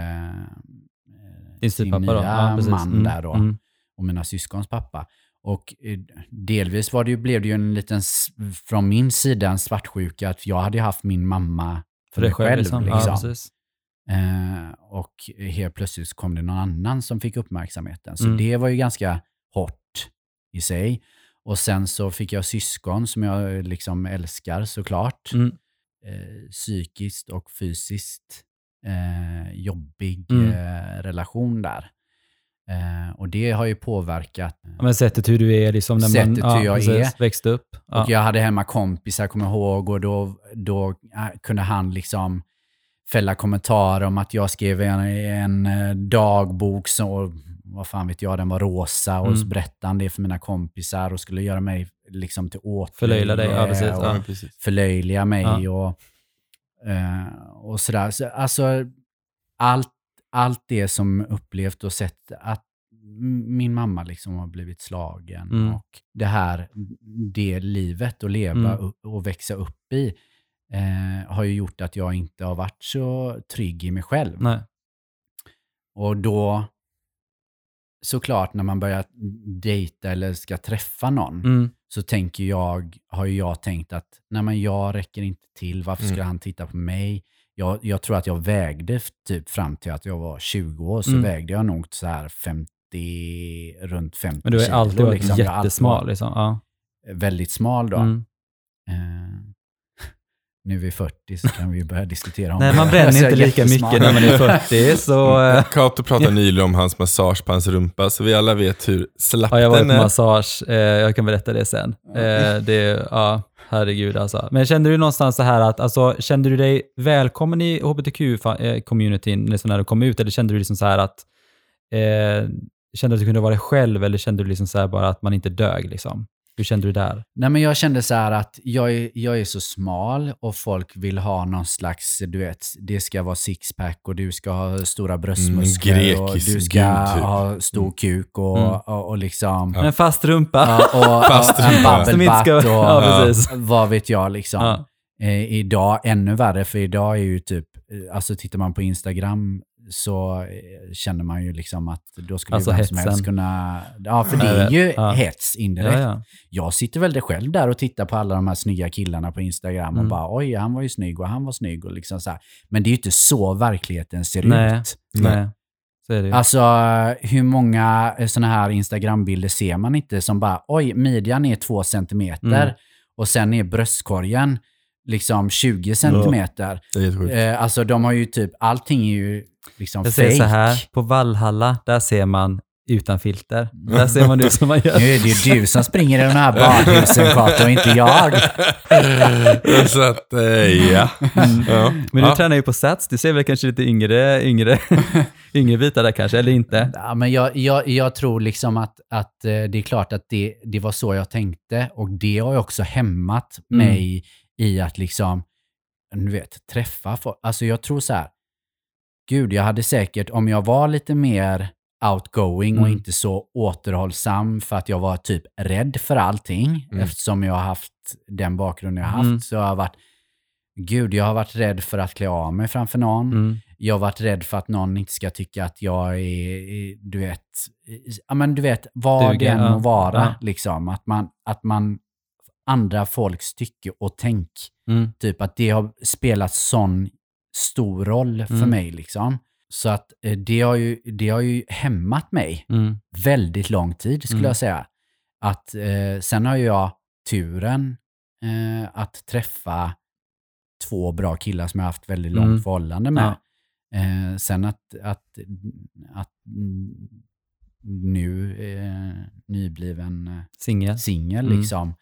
Speaker 2: Din
Speaker 3: sin
Speaker 2: då?
Speaker 3: nya
Speaker 2: Ja, precis.
Speaker 3: man
Speaker 2: Mm.
Speaker 3: där då
Speaker 2: Mm.
Speaker 3: och mina syskons pappa. Och eh, delvis var det ju, blev det ju en liten, från min sida, en svartsjuka att jag hade haft min mamma för mig själv.
Speaker 2: liksom.
Speaker 3: liksom.
Speaker 2: Ja, precis.
Speaker 3: Eh, och helt plötsligt kom det någon annan som fick uppmärksamheten. Så
Speaker 2: Mm.
Speaker 3: det var ju ganska hårt i sig. Och sen så fick jag syskon som jag liksom älskar såklart.
Speaker 2: Mm.
Speaker 3: Eh, psykiskt och fysiskt eh, jobbig
Speaker 2: Mm.
Speaker 3: eh, relation där. Eh, och det har ju påverkat.
Speaker 2: Ja, men sättet hur du är, liksom, när man
Speaker 3: Sättet hur jag
Speaker 2: precis,
Speaker 3: är.
Speaker 2: växte upp. Ja.
Speaker 3: Och jag hade hemma kompisar, kommer jag ihåg, och då, då äh, kunde han liksom fälla kommentarer om att jag skrev en, en eh, dagbok som, vad fan vet jag, den var rosa och
Speaker 2: Mm.
Speaker 3: så berättade han det för mina kompisar och skulle göra mig liksom till åtlöje.
Speaker 2: Förlöjliga dig, ja, precis, ja.
Speaker 1: Ja.
Speaker 3: Förlöjliga mig
Speaker 2: Ja.
Speaker 3: och, eh, och sådär. Så, alltså, allt, allt det som upplevt och sett att min mamma liksom har blivit slagen
Speaker 2: Mm.
Speaker 3: och det här, det livet att leva
Speaker 2: Mm.
Speaker 3: och växa upp i eh, har ju gjort att jag inte har varit så trygg i mig själv.
Speaker 2: Nej.
Speaker 3: Och då, såklart när man börjar dejta eller ska träffa någon,
Speaker 2: Mm.
Speaker 3: Så tänker jag, har ju jag tänkt att nej men jag räcker inte till, varför ska
Speaker 1: Mm.
Speaker 3: han titta på mig? Jag, jag tror att jag vägde typ fram till att jag var 20 år, så
Speaker 2: Mm.
Speaker 3: vägde jag nog så här 50, runt 50
Speaker 2: Men du har alltid varit
Speaker 3: liksom.
Speaker 2: Jättesmal. Liksom. Ja.
Speaker 3: Väldigt smal då.
Speaker 2: Mm.
Speaker 3: Eh, nu är vi 40 så kan vi börja diskutera om
Speaker 2: Nej,
Speaker 3: det.
Speaker 2: man bränner inte
Speaker 3: är
Speaker 2: lika mycket när man är 40, så... eh,
Speaker 1: Kato pratade nyligen om hans massage på hans rumpa, så vi alla vet hur slapp
Speaker 2: Ja, jag var
Speaker 1: den
Speaker 2: på
Speaker 1: är.
Speaker 2: massage. Eh, jag kan berätta det sen. Eh, det, ja, herregud alltså. Men kände du någonstans så här att, alltså, kände du dig välkommen i hbtq-communityn när du kom ut? Eller kände du liksom så här att, eh, kände du att du kunde vara dig själv? Eller kände du liksom så här bara att man inte dög liksom? Hur kände du där?
Speaker 3: Nej, men jag kände så här att jag är, jag är så smal och folk vill ha någon slags, du vet, det ska vara sixpack och du ska ha stora bröstmuskler
Speaker 1: Mm,
Speaker 3: och du ska
Speaker 1: gud, typ.
Speaker 3: ha stor
Speaker 1: Mm.
Speaker 3: kuk och,
Speaker 2: Mm.
Speaker 3: och, och liksom...
Speaker 2: En fast rumpa.
Speaker 3: Ja, och,
Speaker 1: Fast
Speaker 3: och en
Speaker 1: rumpa.
Speaker 2: Ska-
Speaker 3: bubblebutt och
Speaker 2: ja,
Speaker 3: vad vet jag liksom.
Speaker 2: Ja.
Speaker 3: Eh, idag ännu värre, för idag är ju typ, eh, alltså tittar man på Instagram så eh, känner man ju liksom att då skulle
Speaker 2: Alltså
Speaker 3: vem som
Speaker 2: hetsen.
Speaker 3: helst kunna... Ja, för det är ju
Speaker 2: Ja.
Speaker 3: hets indirekt.
Speaker 2: Ja, ja.
Speaker 3: Jag sitter väl själv där och tittar på alla de här snygga killarna på Instagram och
Speaker 2: Mm.
Speaker 3: bara oj, han var ju snygg och han var snygg och liksom så här. Men det är ju inte så verkligheten ser
Speaker 2: Nej.
Speaker 3: ut.
Speaker 2: Nej.
Speaker 3: Alltså hur många sådana här Instagram-bilder ser man inte som bara oj, midjan är två centimeter
Speaker 2: Mm.
Speaker 3: och sen är bröstkorgen liksom 20 centimeter.
Speaker 1: Det är helt sjukt.
Speaker 3: Eh, alltså de har ju typ, allting är ju liksom
Speaker 2: Jag säger så
Speaker 3: fake.
Speaker 2: här, på Valhalla, där ser man utan filter. Där ser man ut som man gör.
Speaker 3: Nu är det ju du som springer i de här badhusen Kato, och inte jag.
Speaker 1: så att, eh, ja. ja.
Speaker 2: Men du
Speaker 1: ja.
Speaker 2: tränar ju på Sats, du ser väl kanske lite yngre, yngre, yngre bitar där kanske, eller inte?
Speaker 3: Ja, men jag, jag, jag tror liksom att, att eh, det är klart att det, det var så jag tänkte och det har ju också hämmat
Speaker 2: Mm.
Speaker 3: mig i att liksom, du vet, träffa folk. Alltså jag tror så här, gud, jag hade säkert, om jag var lite mer outgoing och
Speaker 2: Mm.
Speaker 3: inte så återhållsam för att jag var typ rädd för allting,
Speaker 1: Mm.
Speaker 3: eftersom jag har haft den bakgrunden jag har haft,
Speaker 2: Mm.
Speaker 3: så har jag varit, gud, jag har varit rädd för att klä av mig framför någon.
Speaker 2: Mm.
Speaker 3: Jag har varit rädd för att någon inte ska tycka att jag är, du vet, ja men du vet, vad det än
Speaker 2: ja.
Speaker 3: må vara,
Speaker 2: Ja.
Speaker 3: liksom. Att man, att man, andra folks tycke och tänk,
Speaker 2: Mm.
Speaker 3: typ att det har spelat sån stor roll för
Speaker 2: Mm.
Speaker 3: mig liksom. Så att eh, det har, ju, det har ju hämmat mig
Speaker 2: Mm.
Speaker 3: väldigt lång tid skulle
Speaker 2: Mm.
Speaker 3: jag säga. Att, eh, sen har ju jag turen eh, att träffa två bra killar som jag har haft väldigt långt
Speaker 2: Mm.
Speaker 3: förhållande med.
Speaker 2: Ja.
Speaker 3: Eh, sen att, att, att nu eh, nybliven eh,
Speaker 2: Singel.
Speaker 3: singel
Speaker 2: Mm.
Speaker 3: liksom.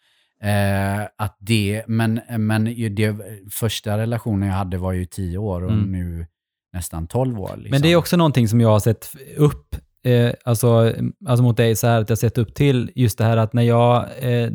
Speaker 3: Eh, att det, men, men det, första relationen jag hade var ju tio år och
Speaker 2: Mm.
Speaker 3: nu nästan tolv år. Liksom.
Speaker 2: Men det är också någonting som jag har sett upp, eh, alltså, alltså mot dig, så här, att jag sett upp till just det här att när jag, eh,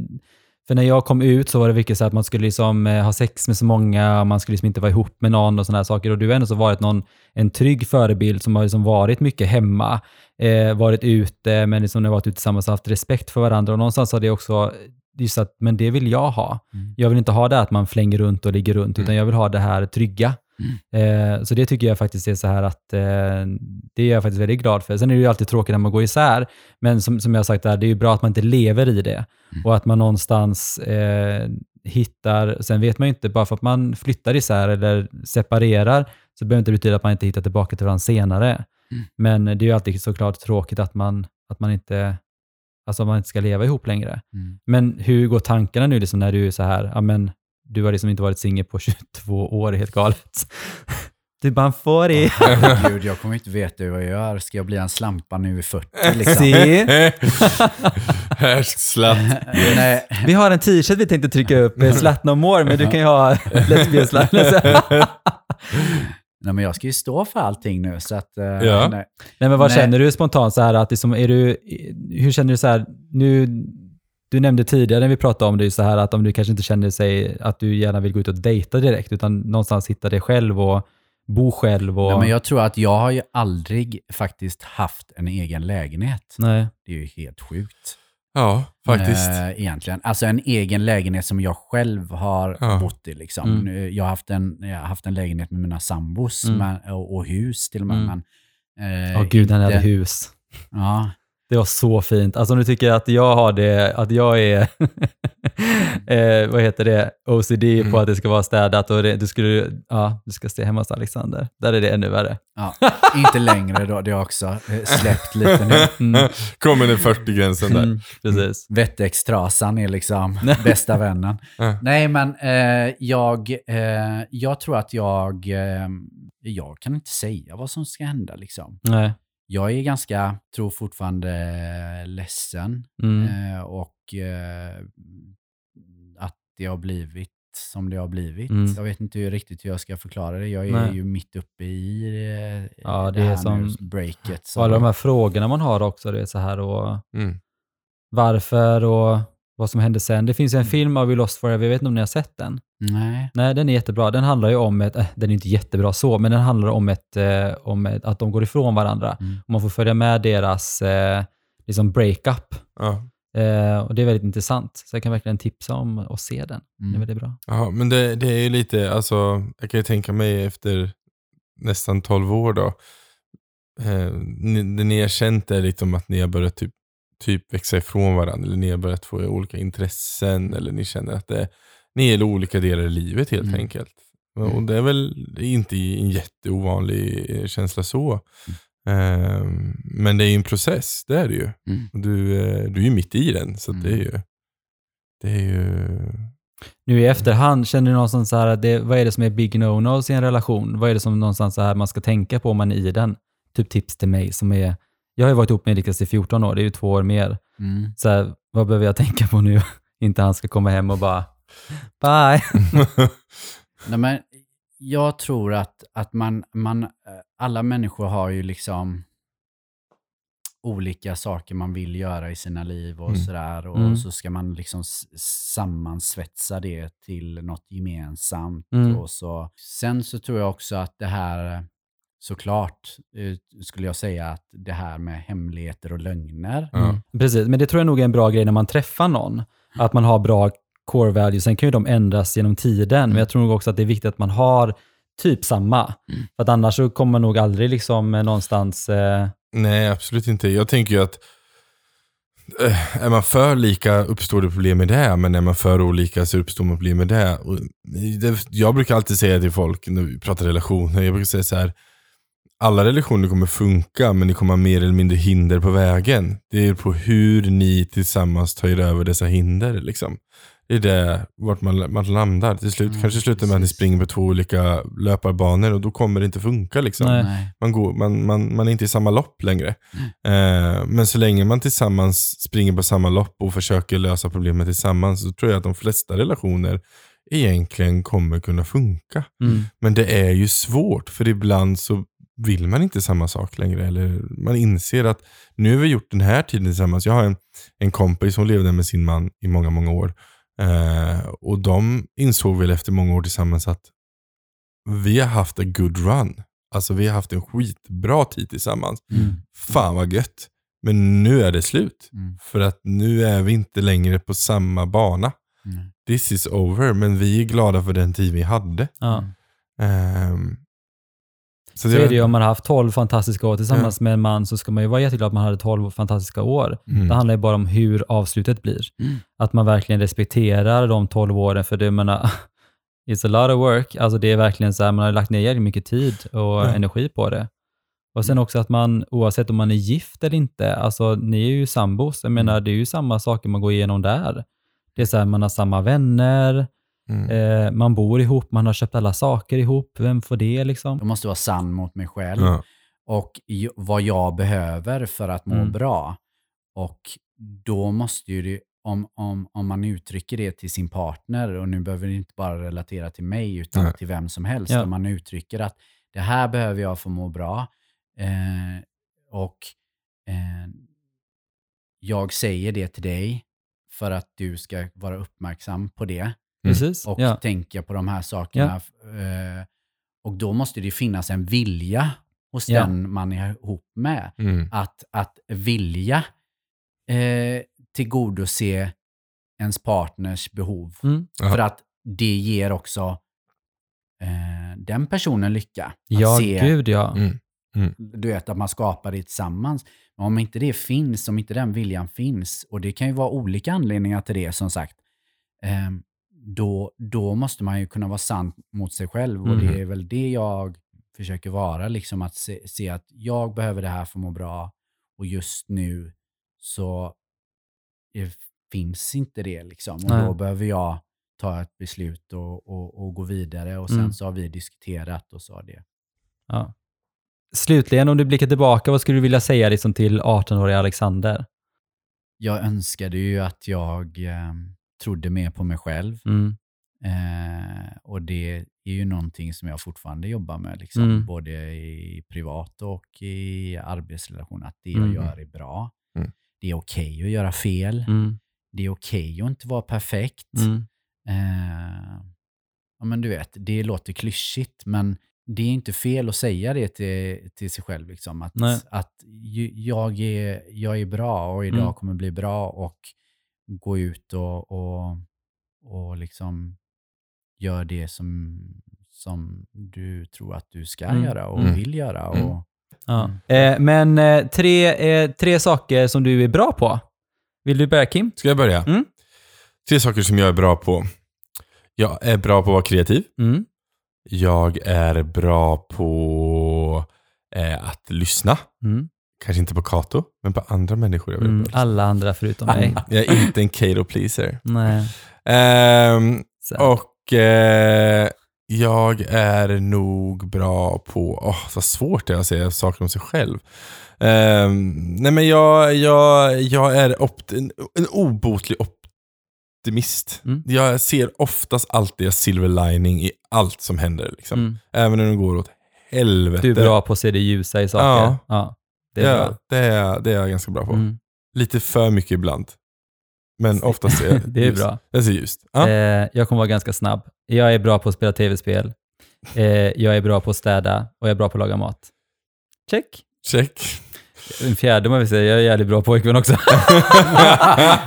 Speaker 2: för när jag kom ut så var det mycket så att man skulle liksom eh, ha sex med så många, man skulle liksom inte vara ihop med någon och sådana här saker. Och du har ändå så varit någon, en trygg förebild som har liksom varit mycket hemma, eh, varit ute, men liksom när varit ute tillsammans och haft respekt för varandra. Och någonstans har det också, just att, men det vill jag ha.
Speaker 3: Mm.
Speaker 2: Jag vill inte ha det att man flänger runt och ligger runt, utan jag vill ha det här trygga. Eh, så det tycker jag faktiskt är så här att eh, det är jag faktiskt väldigt glad för. Sen är det ju alltid tråkigt när man går isär, men som, som jag har sagt där, det är ju bra att man inte lever i det och att man någonstans eh, hittar, sen vet man ju inte, bara för att man flyttar isär eller separerar, så behöver det inte betyda att man inte hittar tillbaka till varandra senare. Men det är ju alltid såklart tråkigt att man, att man inte Alltså man inte ska leva ihop längre.
Speaker 3: Mm.
Speaker 2: Men hur går tankarna nu liksom när du är så här, ja men du har liksom inte varit singel på 22 år, det helt galet. Du bara en 40.
Speaker 3: Herregud, jag kommer inte veta vad jag gör. Ska jag bli en slampa nu i 40 liksom?
Speaker 1: Härskslatt.
Speaker 3: Nej,
Speaker 2: vi har en t-shirt vi tänkte trycka upp, eh, Slut No More, men du kan ju ha lesbian slut.
Speaker 3: Nej, men jag ska ju stå för allting nu så att... eh,
Speaker 1: Ja.
Speaker 3: nej.
Speaker 2: Nej men vad
Speaker 3: Nej.
Speaker 2: känner du spontant så här att liksom, är du, hur känner du så här, nu, du nämnde tidigare när vi pratade om det, så här att om du kanske inte känner sig att du gärna vill gå ut och dejta direkt, utan någonstans hitta dig själv och bo själv och...
Speaker 3: Nej, men jag tror att jag har ju aldrig faktiskt haft en egen lägenhet.
Speaker 2: Nej.
Speaker 3: Det är ju helt sjukt.
Speaker 1: Ja, faktiskt.
Speaker 3: Eh, egentligen. Alltså en egen lägenhet som jag själv har
Speaker 1: Ja.
Speaker 3: bott i. Liksom.
Speaker 2: Mm.
Speaker 3: Jag, har haft en, jag har haft en lägenhet med mina sambos
Speaker 2: Mm.
Speaker 3: men, och, och hus till och med.
Speaker 2: Mm.
Speaker 3: Men, eh,
Speaker 2: Åh gud, han hade hus.
Speaker 3: Ja,
Speaker 2: Det var så fint. Alltså om du tycker att jag har det, att jag är, eh, vad heter det, OCD
Speaker 1: Mm.
Speaker 2: på att det ska vara städat och det, du, skulle, ja, du ska stay hemma hos Alexander. Där är det ännu värre.
Speaker 3: ja. inte längre då. Det har också eh, släppt lite nu.
Speaker 2: Mm.
Speaker 1: Kommer den 40-gränsen där.
Speaker 2: Mm, precis.
Speaker 3: Vettextrasan är liksom bästa vännen. Nej, men eh, jag, eh, jag tror att jag, eh, jag kan inte säga vad som ska hända liksom.
Speaker 2: Nej.
Speaker 3: Jag är ganska, tror fortfarande ledsen
Speaker 2: Mm.
Speaker 3: eh, och eh, att det har blivit som det har blivit.
Speaker 2: Mm.
Speaker 3: Jag vet inte hur, riktigt hur jag ska förklara det. Jag är
Speaker 2: Nej.
Speaker 3: ju mitt uppe i eh,
Speaker 2: Ja,
Speaker 3: det,
Speaker 2: det är
Speaker 3: här
Speaker 2: som-
Speaker 3: nu, breaket.
Speaker 2: Och alla de här frågorna man har också, det är så här och
Speaker 1: Mm.
Speaker 2: varför och vad som hände sen. Det finns en film av We Lost Forever, jag vet inte om ni har sett den?
Speaker 3: Nej.
Speaker 2: Nej, den är jättebra. Den handlar ju om ett, äh, den är inte jättebra så, men den handlar om, ett, eh, om ett, att de går ifrån varandra.
Speaker 3: Mm.
Speaker 2: Och man får följa med deras eh, liksom breakup.
Speaker 1: Ja.
Speaker 2: Eh, och det är väldigt intressant. Så jag kan verkligen tipsa om att se den. Det är
Speaker 3: Mm.
Speaker 2: väldigt bra.
Speaker 1: Ja, men det, det är ju lite, alltså, jag kan ju tänka mig efter nästan 12 år då. Eh, ni, det ni har känt är liksom att ni har börjat typ, typ växa ifrån varandra. Eller ni har börjat få olika intressen. Eller ni känner att det, ni är i olika delar i livet helt
Speaker 3: Mm.
Speaker 1: enkelt. Och det är väl inte en jätteovanlig känsla så. Eh, men det är ju en process, det är det ju.
Speaker 3: Mm.
Speaker 1: Du, eh, du är ju mitt i den. Så det är
Speaker 3: Mm.
Speaker 1: ju... Det är ju...
Speaker 2: Nu i efterhand, känner du någonstans så här, det, vad är det som är big no-nos i en relation? Vad är det som någonstans så här man ska tänka på om man är i den? Typ tips till mig som är, jag har ju varit ihop med Niklas i 14 år, det är ju två år mer.
Speaker 3: Mm.
Speaker 2: Så här, vad behöver jag tänka på nu? Inte han ska komma hem och bara, bye.
Speaker 3: Nej, men jag tror att, att man, man, eh, alla människor har ju liksom olika saker man vill göra i sina liv och
Speaker 1: Mm.
Speaker 3: sådär. Och
Speaker 2: Mm.
Speaker 3: så ska man liksom sammansvetsa det till något gemensamt.
Speaker 2: Mm.
Speaker 3: Och så. Sen så tror jag också att det här, såklart, eh, skulle jag säga att det här med hemligheter och lögner.
Speaker 1: Ja.
Speaker 2: Precis, men det tror jag nog är en bra grej när man träffar någon. Att man har bra core values. Sen kan ju de ändras genom tiden, men jag tror nog också att det är viktigt att man har typ samma.
Speaker 3: Mm.
Speaker 2: För att annars så kommer man nog aldrig liksom eh, någonstans... Eh,
Speaker 1: Nej, absolut inte. Jag tänker ju att eh, är man för lika uppstår det problem med det, men är man för olika så uppstår det problem med det. Och det. Jag brukar alltid säga till folk när vi pratar relationer, jag brukar säga så här. Alla relationer kommer funka, men ni kommer ha mer eller mindre hinder på vägen. Det är på hur ni tillsammans tar er över dessa hinder. Liksom. Det är det, vart man, man landar. Till slut
Speaker 3: Mm,
Speaker 1: kanske slutar med att ni springer på två olika löparbanor och då kommer det inte funka. Liksom.
Speaker 2: Nej.
Speaker 3: Nej.
Speaker 1: Man, går, man, man, man är inte i samma lopp längre. Eh, men så länge man tillsammans springer på samma lopp och försöker lösa problemet tillsammans så tror jag att de flesta relationer egentligen kommer kunna funka.
Speaker 2: mm,
Speaker 1: Men det är ju svårt för ibland så vill man inte samma sak längre. Eller man inser att nu har vi gjort den här tiden tillsammans. Jag har en, en kompis som levde med sin man i många, många år. Eh, och de insåg väl efter många år tillsammans att vi har haft a good run. Alltså vi har haft en skitbra tid tillsammans.
Speaker 2: mm,
Speaker 1: Fan vad gött. Men nu är det slut.
Speaker 3: Mm.
Speaker 1: För att nu är vi inte längre på samma bana.
Speaker 3: Mm.
Speaker 1: This is over. Men vi är glada för den tid vi hade.
Speaker 2: ja.
Speaker 1: Ehm,
Speaker 2: Så är det ju om man har haft 12 fantastiska år tillsammans med en man så ska man ju vara jätteglad att man hade 12 fantastiska år.
Speaker 1: Mm.
Speaker 2: Det handlar ju bara om hur avslutet blir.
Speaker 3: Mm.
Speaker 2: Att man verkligen respekterar de 12 åren, för det jag menar, it's a lot of work. Alltså det är verkligen så här, man har lagt ner mycket tid och
Speaker 1: Ja.
Speaker 2: energi på det. Och sen också att man, oavsett om man är gift eller inte, alltså ni är ju sambos, jag menar det är ju samma saker man går igenom där. Det är så här, man har samma vänner,
Speaker 1: Mm.
Speaker 2: eh, man bor ihop, man har köpt alla saker ihop, vem får det liksom?
Speaker 3: Jag måste vara sann mot mig själv
Speaker 1: Ja.
Speaker 3: och vad jag behöver för att må
Speaker 2: Mm.
Speaker 3: bra. Och då måste ju det, om, om, om man uttrycker det till sin partner, och nu behöver det inte bara relatera till mig utan
Speaker 1: Nej.
Speaker 3: till vem som helst,
Speaker 2: Ja.
Speaker 3: om man uttrycker att det här behöver jag för att må bra. Eh, och eh, jag säger det till dig för att du ska vara uppmärksam på det
Speaker 2: Precis.
Speaker 3: och
Speaker 2: ja.
Speaker 3: tänka på de här sakerna. Eh, och då måste det finnas en vilja hos
Speaker 2: Ja.
Speaker 3: den man är ihop med.
Speaker 1: Mm.
Speaker 3: Att, att vilja eh, tillgodose ens partners behov.
Speaker 2: Mm.
Speaker 1: Ja.
Speaker 3: För att det ger också eh, den personen lycka. Att
Speaker 2: Ja,
Speaker 3: se,
Speaker 2: gud ja.
Speaker 1: Mm.
Speaker 3: du vet, att man skapar det tillsammans. Men om inte det finns, om inte den viljan finns, och det kan ju vara olika anledningar till det som sagt, eh, då, då måste man ju kunna vara sann mot sig själv. Och
Speaker 1: Mhm.
Speaker 3: det är väl det jag försöker vara, liksom att se, se att jag behöver det här för att må bra. Och just nu så finns inte det. Liksom. Och
Speaker 2: Nej.
Speaker 3: då behöver jag ta ett beslut och, och, och gå vidare. Och sen
Speaker 2: Mm.
Speaker 3: så har vi diskuterat och så det.
Speaker 2: Ja. Slutligen, om du blickar tillbaka, vad skulle du vilja säga liksom till 18-åriga Alexander?
Speaker 3: Jag önskade ju att jag eh, trodde mer på mig själv.
Speaker 2: Mm.
Speaker 3: Eh, och det är ju någonting som jag fortfarande jobbar med, liksom,
Speaker 2: Mm.
Speaker 3: både i privat och i arbetsrelation. Att det
Speaker 2: Mm.
Speaker 3: jag gör är bra.
Speaker 1: Mm.
Speaker 3: Det är okej att göra fel.
Speaker 2: Mm.
Speaker 3: Det är okej att inte vara perfekt.
Speaker 2: Mm.
Speaker 3: Eh, ja, men du vet, det låter klyschigt, men det är inte fel att säga det till, till sig själv. Liksom, att
Speaker 2: Nej.
Speaker 3: att jag, är, jag är bra och idag
Speaker 2: Mm.
Speaker 3: kommer bli bra och gå ut och, och, och liksom gör det som, som du tror att du ska
Speaker 2: Mm.
Speaker 3: göra och
Speaker 1: Mm.
Speaker 3: vill göra.
Speaker 1: Mm.
Speaker 3: Och,
Speaker 2: Ja.
Speaker 3: Mm.
Speaker 2: Eh, men eh, tre, eh, tre saker som du är bra på. Vill du börja Kim?
Speaker 1: Ska jag börja?
Speaker 2: Mm.
Speaker 1: Tre saker som jag är bra på. Jag är bra på att vara kreativ.
Speaker 2: Mm.
Speaker 1: Jag är bra på eh, att lyssna.
Speaker 2: Mm.
Speaker 1: Kanske inte på Kato, men på andra människor. Jag är
Speaker 2: Mm. Alla andra förutom mig.
Speaker 1: Jag är inte en Kato pleaser.
Speaker 2: Nej. Så.
Speaker 1: och eh, jag är nog bra på, åh vad svårt det är att säga saker om sig själv. Ehm, nej men jag, jag, jag är opt- en, en obotlig optimist.
Speaker 2: Mm.
Speaker 1: Jag ser oftast alltid silver lining i allt som händer. Liksom.
Speaker 2: Mm.
Speaker 1: Även när det går åt helvete.
Speaker 2: Du är bra på att se det ljusa i saker.
Speaker 1: Ja.
Speaker 2: Ja. Det är
Speaker 1: ja, det, är, det är jag ganska bra på.
Speaker 2: Mm.
Speaker 1: Lite för mycket ibland. Men oftast är
Speaker 2: Det är
Speaker 1: ljust.
Speaker 2: bra.
Speaker 1: Det ser ljust. Ja.
Speaker 2: Eh, jag kommer vara ganska snabb. Jag är bra på att spela tv-spel. Eh, jag är bra på att städa och jag är bra på att laga mat. Check.
Speaker 1: Check.
Speaker 2: En fjärde man vill säga, jag är jävligt bra pojkvän också.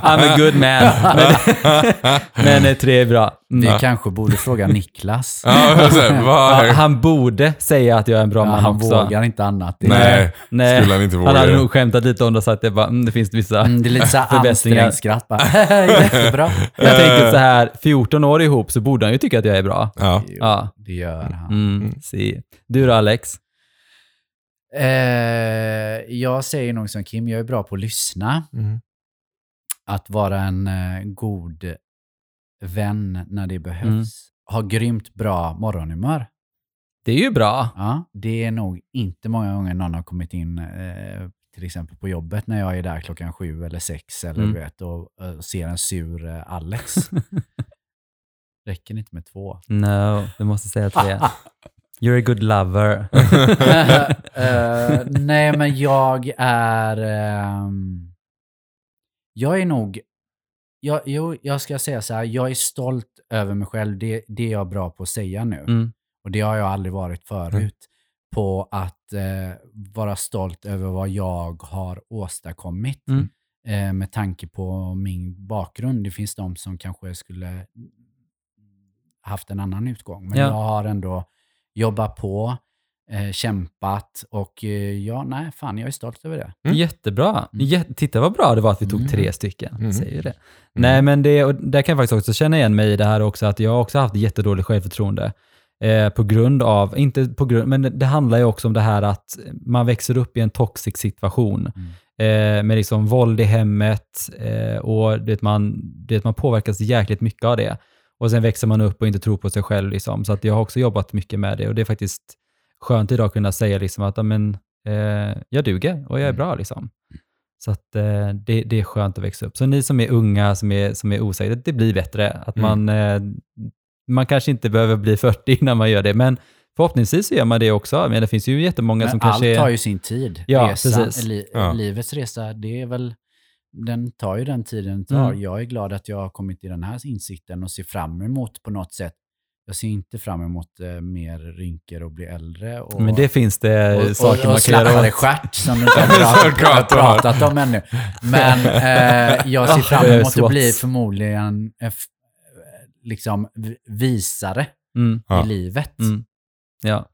Speaker 2: I'm a good man. Men, men eh, tre är bra.
Speaker 3: Vi
Speaker 2: Mm.
Speaker 3: kanske borde fråga Niklas.
Speaker 1: Ja,
Speaker 2: Ja, han borde säga att jag är en bra
Speaker 3: Ja,
Speaker 2: man
Speaker 3: han
Speaker 2: också.
Speaker 3: vågar inte annat. Det
Speaker 1: Nej,
Speaker 2: Nej,
Speaker 1: skulle han inte våga
Speaker 2: han hade nog skämtat lite om det och sagt att det, bara, mm, det finns vissa
Speaker 3: Mm, det är lite så här
Speaker 2: förbättringar.
Speaker 3: ansträngt skratt bara. Jättebra.
Speaker 2: Jag tänkte så här, 14 år ihop så borde han ju tycka att jag är bra.
Speaker 1: Ja.
Speaker 2: Ja.
Speaker 3: Det gör han.
Speaker 2: Mm, si. Du då Alex?
Speaker 3: Eh, jag säger nog som Kim, jag är bra på att lyssna.
Speaker 1: Mm.
Speaker 3: Att vara en eh, god vän när det behövs.
Speaker 2: Mm.
Speaker 3: Ha grymt bra morgonhumör.
Speaker 2: Det är ju bra.
Speaker 3: Ja, det är nog inte många gånger någon har kommit in eh, till exempel på jobbet när jag är där klockan sju eller sex eller
Speaker 2: Mm.
Speaker 3: du vet, och, eh, ser en sur eh, Alex. Räcker inte med två.
Speaker 2: No, du måste säga tre. You're a good lover.
Speaker 3: Eh, nej, men jag är... ehm, jag är nog... Jag, jo, jag ska säga så här, jag är stolt över mig själv. Det, det är jag bra på att säga nu.
Speaker 2: Mm.
Speaker 3: Och det har jag aldrig varit förut. På att eh, vara stolt över vad jag har åstadkommit.
Speaker 2: Mm.
Speaker 3: Eh, med tanke på min bakgrund. Det finns de som kanske skulle haft en annan utgång. Men
Speaker 2: Ja.
Speaker 3: jag har ändå jobbat på, eh, kämpat och eh, ja, nej, fan jag är stolt över det.
Speaker 1: Mm.
Speaker 2: Jättebra. Jät- Titta vad bra det var att vi tog
Speaker 3: Mm.
Speaker 2: tre stycken.
Speaker 1: Mm.
Speaker 2: Säger det. Nej, men det, och där kan jag faktiskt också känna igen mig i det här också, att jag har också haft jättedåligt självförtroende. Eh, på grund av, inte på grund, men det handlar ju också om det här att man växer upp i en toxic situation. Eh, med liksom våld i hemmet eh, och det man, det man påverkas jäkligt mycket av det. Och sen växer man upp och inte tror på sig själv. Liksom. Så att jag har också jobbat mycket med det och det är faktiskt skönt idag att kunna säga liksom att ja, men, eh, jag duger och jag är bra. Liksom. Så att, eh, det, det är skönt att växa upp. Så ni som är unga, som är, som är osäkra, det blir bättre. Att man, eh, man kanske inte behöver bli 40 innan man gör det, men förhoppningsvis så gör man det också. Men det finns ju jättemånga
Speaker 3: Men
Speaker 2: som
Speaker 3: allt
Speaker 2: kanske...
Speaker 3: tar
Speaker 2: är-
Speaker 3: ju sin tid.
Speaker 2: Ja,
Speaker 3: Resa,
Speaker 2: precis.
Speaker 3: Li,
Speaker 1: Ja.
Speaker 3: Livets resa, det är väl, den tar ju den tiden den tar.
Speaker 2: Mm.
Speaker 3: Jag är glad att jag har kommit till den här insikten och ser fram emot på något sätt. Jag ser inte fram emot eh, mer rynkor och bli äldre. Och,
Speaker 2: Men det finns det
Speaker 3: och,
Speaker 2: saker
Speaker 3: och,
Speaker 2: man
Speaker 3: och
Speaker 2: kan göra åt.
Speaker 3: stjärt som du inte har pra- pratat om ännu. Men eh, jag ser fram emot att bli förmodligen eh, f- liksom visare
Speaker 2: Mm,
Speaker 1: Ja.
Speaker 3: i livet.
Speaker 2: mm. Ja.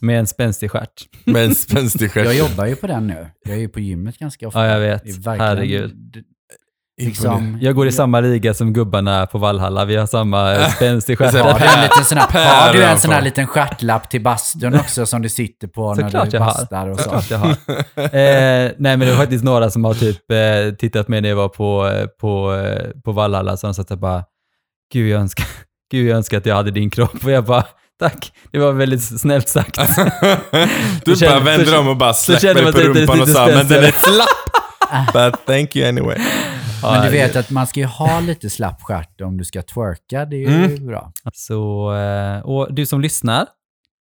Speaker 2: Med en spänstig stjärt.
Speaker 1: Med en spänstig stjärt.
Speaker 3: Jag jobbar ju på den nu. Jag är ju på gymmet ganska ofta.
Speaker 2: Ja, jag vet. Herregud.
Speaker 3: Liksom,
Speaker 2: Jag går i samma liga som gubbarna på Vallhalla. Vi har samma spänstig stjärt.
Speaker 1: Så
Speaker 3: Har du en liten sån här, har du en sån här liten stjärtlapp till bastun också som du sitter på när
Speaker 2: Såklart
Speaker 3: du bastar och så?
Speaker 2: Såklart jag har. Eh, nej, men det var faktiskt några som har typ eh, tittat med när jag var på, eh, på, eh, på Vallhalla, så de satt och bara, gud jag, önskar, gud jag önskar att jag hade din kropp. Och jag bara, tack, det var väldigt snällt sagt.
Speaker 1: Du bara vänder
Speaker 2: så-
Speaker 1: om och bara
Speaker 2: känner man
Speaker 1: på rumpan och sa men den är
Speaker 2: spänstigare."
Speaker 1: slapp. But thank you anyway.
Speaker 3: Men du vet att man ska ju ha lite slapp stjärt om du ska twerka. Det är ju
Speaker 1: Mm.
Speaker 3: bra.
Speaker 2: Så, eh, och du som lyssnar,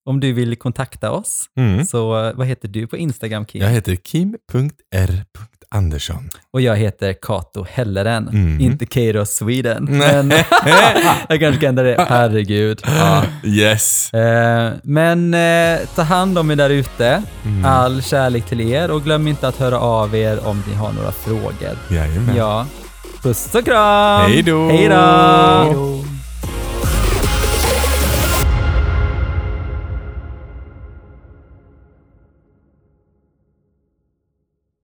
Speaker 2: om du vill kontakta oss,
Speaker 1: Mm.
Speaker 2: så eh, vad heter du på Instagram Kim?
Speaker 1: Jag heter kim.r.andersson.
Speaker 2: Och jag heter Kato Helleren,
Speaker 1: Mm.
Speaker 2: inte Kato Sweden. Men jag kanske kan ändra det. Herregud. Ja.
Speaker 1: Yes.
Speaker 2: Eh, men eh, ta hand om er där ute.
Speaker 1: Mm.
Speaker 2: All kärlek till er och glöm inte att höra av er om ni har några frågor.
Speaker 1: Jajamän.
Speaker 2: Ja. Puss och kram!
Speaker 1: Hej då!
Speaker 2: Hej då!
Speaker 3: Hej då!